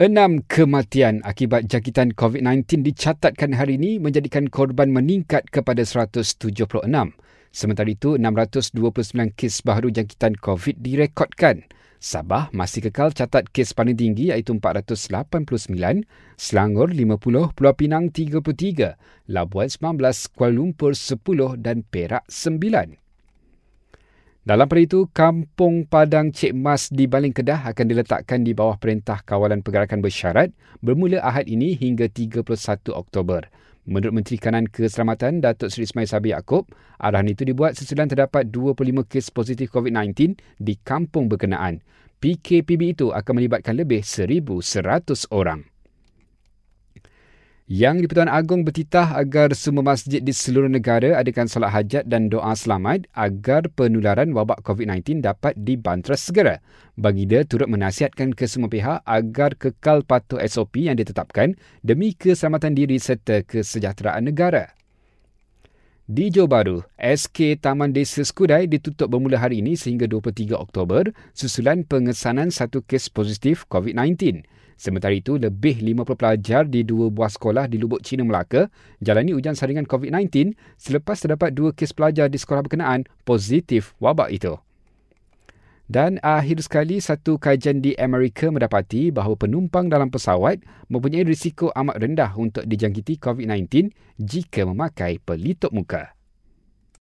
Enam kematian akibat jangkitan COVID-19 dicatatkan hari ini menjadikan korban meningkat kepada 176. Sementara itu, 629 kes baru jangkitan COVID direkodkan. Sabah masih kekal catat kes paling tinggi iaitu 489, Selangor 50, Pulau Pinang 33, Labuan 19, Kuala Lumpur 10 dan Perak 9. Dalam pada itu, Kampung Padang Cik Mas di Baling Kedah akan diletakkan di bawah Perintah Kawalan Pergerakan Bersyarat bermula Ahad ini hingga 31 Oktober. Menurut Menteri Kanan Keselamatan Datuk Seri Ismail Sabri Yaakob, arahan itu dibuat sesudah terdapat 25 kes positif COVID-19 di kampung berkenaan. PKPB itu akan melibatkan lebih 1,100 orang. Yang di-Pertuan Agong bertitah agar semua masjid di seluruh negara adakan solat hajat dan doa selamat agar penularan wabak COVID-19 dapat dibantras segera. Baginda turut menasihatkan ke semua pihak agar kekal patuh SOP yang ditetapkan demi keselamatan diri serta kesejahteraan negara. Di Johor Bahru, SK Taman Desa Skudai ditutup bermula hari ini sehingga 23 Oktober susulan pengesanan satu kes positif COVID-19. Sementara itu, lebih 50 pelajar di dua buah sekolah di Lubuk Cina Melaka jalani ujian saringan COVID-19 selepas terdapat dua kes pelajar di sekolah berkenaan positif wabak itu. Dan akhir sekali, satu kajian di Amerika mendapati bahawa penumpang dalam pesawat mempunyai risiko amat rendah untuk dijangkiti COVID-19 jika memakai pelitup muka.